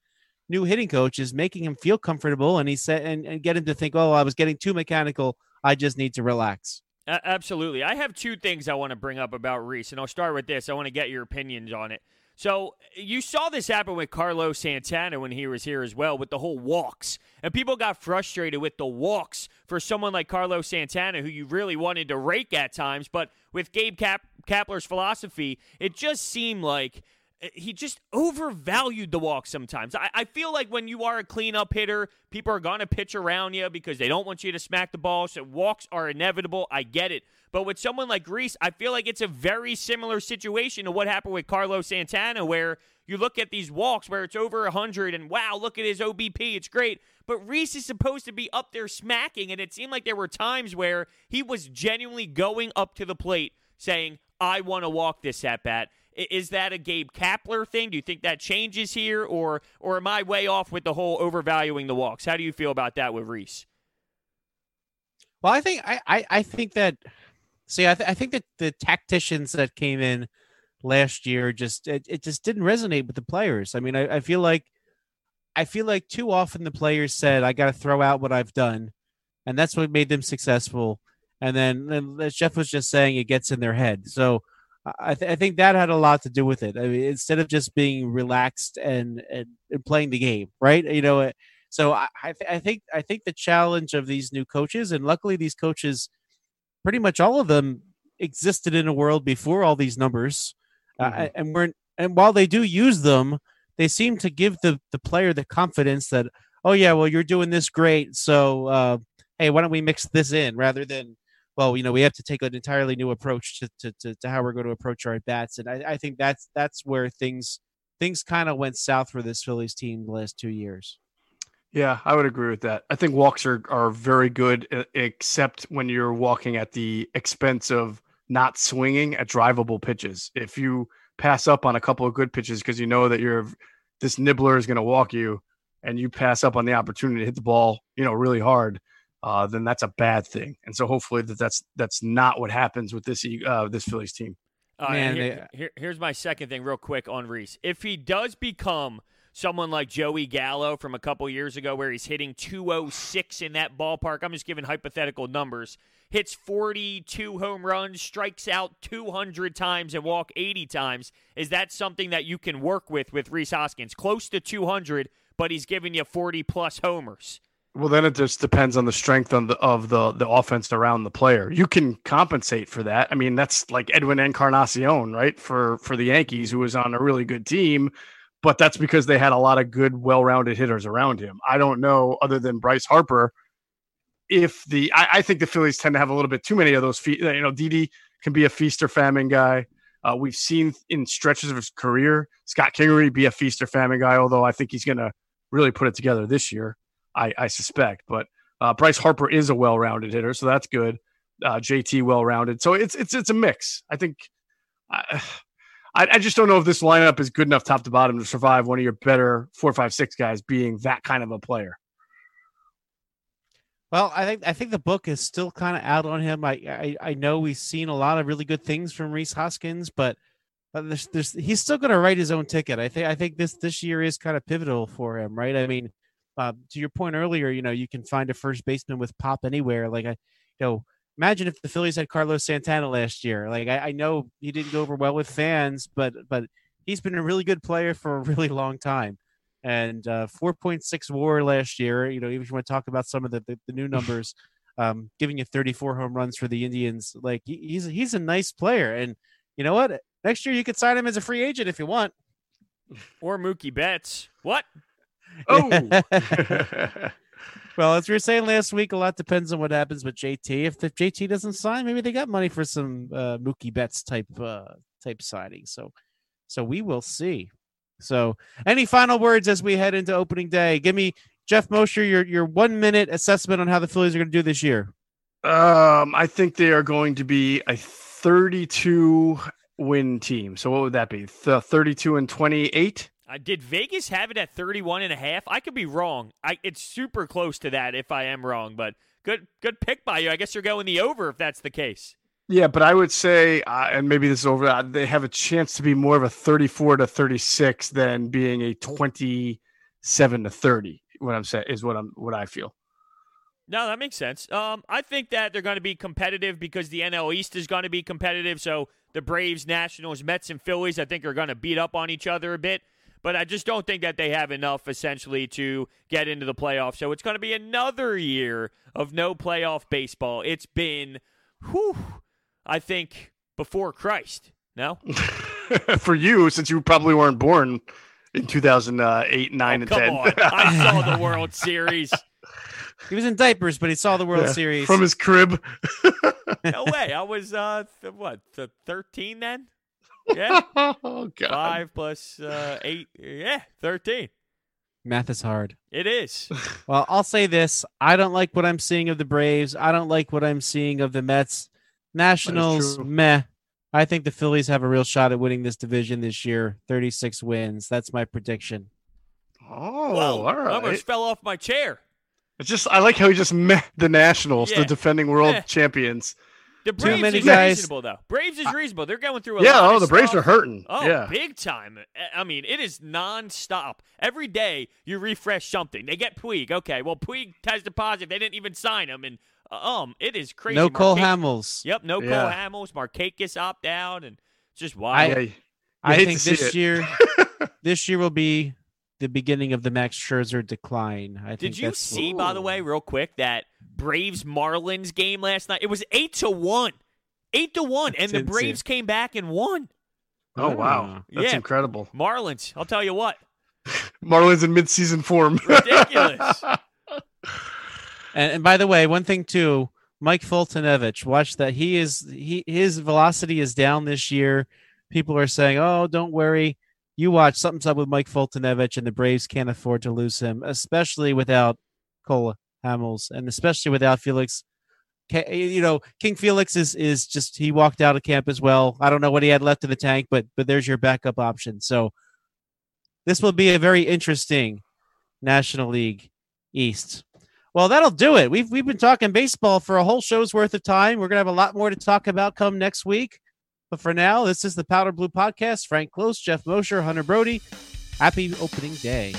new hitting coach is making him feel comfortable and he said and, and get him to think, oh, I was getting too mechanical. I just need to relax. A- absolutely. I have two things I want to bring up about Rhys, and I'll start with this. I want to get your opinions on it. So you saw this happen with Carlos Santana when he was here as well, with the whole walks, and people got frustrated with the walks for someone like Carlos Santana, who you really wanted to rake at times. But with Gabe Cap- Kapler's philosophy, it just seemed like Eh, he just overvalued the walk sometimes. I, I feel like when you are a cleanup hitter, people are going to pitch around you because they don't want you to smack the ball. So walks are inevitable. I get it. But with someone like Rhys, I feel like it's a very similar situation to what happened with Carlos Santana, where you look at these walks where it's over 100 and wow, look at his OBP. It's great. But Rhys is supposed to be up there smacking, and it seemed like there were times where he was genuinely going up to the plate saying, I want to walk this at bat. Is that a Gabe Kapler thing? Do you think that changes here, or or am I way off with the whole overvaluing the walks? How do you feel about that with Rhys? Well, I think I I, I think that see I, th- I think that the tacticians that came in last year just it, it just didn't resonate with the players. I mean, I, I feel like I feel like too often the players said I got to throw out what I've done, and that's what made them successful. And then as Geoff was just saying, it gets in their head. So I, th- I think that had a lot to do with it. I mean, instead of just being relaxed and, and, and playing the game, right? You know, so I, I, th- I think I think the challenge of these new coaches, and luckily these coaches, pretty much all of them existed in a world before all these numbers, Mm-hmm. uh, and we're and while they do use them, they seem to give the the player the confidence that oh yeah, well you're doing this great, so uh, hey, why don't we mix this in rather than well, you know, we have to take an entirely new approach to to, to, to how we're going to approach our at bats, and I, I think that's that's where things things kind of went south for this Phillies team the last two years. Yeah, I would agree with that. I think walks are, are very good, except when you're walking at the expense of not swinging at drivable pitches. If you pass up on a couple of good pitches because you know that you're this nibbler is going to walk you, and you pass up on the opportunity to hit the ball, you know, really hard, uh, then that's a bad thing. And so hopefully that that's that's not what happens with this uh, this Phillies team. All right, Man, here- here- here's my second thing, real quick, on Rhys. If he does become someone like Joey Gallo from a couple years ago, where he's hitting 206 in that ballpark, I'm just giving hypothetical numbers, hits 42 home runs, strikes out 200 times, and walk 80 times, is that something that you can work with with Rhys Hoskins? Close to 200, but he's giving you 40 plus homers. Well, then it just depends on the strength on the, of the the offense around the player. You can compensate for that. I mean, that's like Edwin Encarnacion, right? For for the Yankees, who was on a really good team, but that's because they had a lot of good, well-rounded hitters around him. I don't know, other than Bryce Harper, if the I, I think the Phillies tend to have a little bit too many of those. Fe- you know, Didi can be a feast or famine guy. Uh, we've seen in stretches of his career Scott Kingery be a feast or famine guy, although I think he's going to really put it together this year. I, I suspect. But uh, Bryce Harper is a well-rounded hitter, so that's good. Uh, JT well-rounded, so it's it's it's a mix. I think. I, I just don't know if this lineup is good enough top to bottom to survive one of your better four, five, six guys being that kind of a player. Well, I think I think the book is still kind of out on him. I, I I know we've seen a lot of really good things from Rhys Hoskins, but but there's, there's he's still going to write his own ticket. I think I think this this year is kind of pivotal for him, right? I mean, uh, to your point earlier, you know, you can find a first baseman with pop anywhere. Like I, you know, imagine if the Phillies had Carlos Santana last year. Like I, I know he didn't go over well with fans, but but he's been a really good player for a really long time and uh, 4.6 WAR last year. You know, even if you want to talk about some of the the, the new numbers, um, giving you 34 home runs for the Indians, like he, he's he's a nice player. And you know what? Next year you could sign him as a free agent if you want. Or Mookie Betts. What? Oh, Well, as we were saying last week, a lot depends on what happens with JT. If the JT doesn't sign, maybe they got money for some uh, Mookie Betts type uh, type signing. So, so we will see. So, any final words as we head into opening day? Give me Geoff Mosher your your one minute assessment on how the Phillies are going to do this year. um, I think they are going to be a 32 win team. So what would that be? The 32 and 28. Uh, did Vegas have it at 31 and a half? I could be wrong. I it's super close to that if I am wrong, but good good pick by you. I guess you're going the over if that's the case. Yeah, but I would say, uh, and maybe this is over. Uh, they have a chance to be more of a 34 to 36 than being a 27 to 30. What I'm saying is what I'm what I feel. No, that makes sense. Um, I think that they're going to be competitive because the NL East is going to be competitive. So the Braves, Nationals, Mets, and Phillies, I think, are going to beat up on each other a bit. But I just don't think that they have enough, essentially, to get into the playoffs. So it's going to be another year of no playoff baseball. It's been, whew, I think, before Christ. No? For you, since you probably weren't born in 2008, 9, Oh, and come 10. on. I saw the World Series. He was in diapers, but he saw the World Yeah, Series. from his crib. No way. I was, uh, th- what, th- 13 then? Yeah. oh God! Five plus uh, eight. Yeah, 13. Math is hard. It is. Well, I'll say this: I don't like what I'm seeing of the Braves. I don't like what I'm seeing of the Mets. Nationals, true. meh. I think the Phillies have a real shot at winning this division this year. 36 wins. That's my prediction. Oh, Whoa, all I almost fell off my chair. It's just I like how he just met the Nationals, Yeah. the defending world Yeah. champions. The Braves many is guys- reasonable, though. Braves is reasonable. They're going through a Yeah, lot oh, of the Braves stuff. are hurting. Oh, yeah, big time. I mean, it is nonstop. Every day you refresh something. They get Puig. Okay, well, Puig tested positive. They didn't even sign him. And, uh, um, it is crazy. No Cole Marquez- Hamels. Yep, no Yeah. Cole Hamels. Markakis opt out. And it's just yeah, wild. you I hate think to see this it. year, this year will be the beginning of the Max Scherzer decline. I think Did you that's see, by the way, real quick, that Braves Marlins game last night? It was eight to one. eight to one, and the Braves came back and won. Oh wow, that's Yeah. incredible. Marlins, I'll tell you what, Marlins in midseason form. ridiculous. And, and by the way, one thing too, Mike Foltynewicz, watch that. He is he his velocity is down this year. People are saying, "Oh, don't worry." You watch something's up with Mike Foltynewicz, and the Braves can't afford to lose him, especially without Cole Hamels, and especially without Felix. You know, King Felix is is just he walked out of camp as well. I don't know what he had left in the tank, but but there's your backup option. So this will be a very interesting National League East. Well, that'll do it. We've we've been talking baseball for a whole show's worth of time. We're gonna have a lot more to talk about come next week. But for now, this is the Powder Blue Podcast. Frank Klose, Geoff Mosher, Hunter Brody. Happy opening day.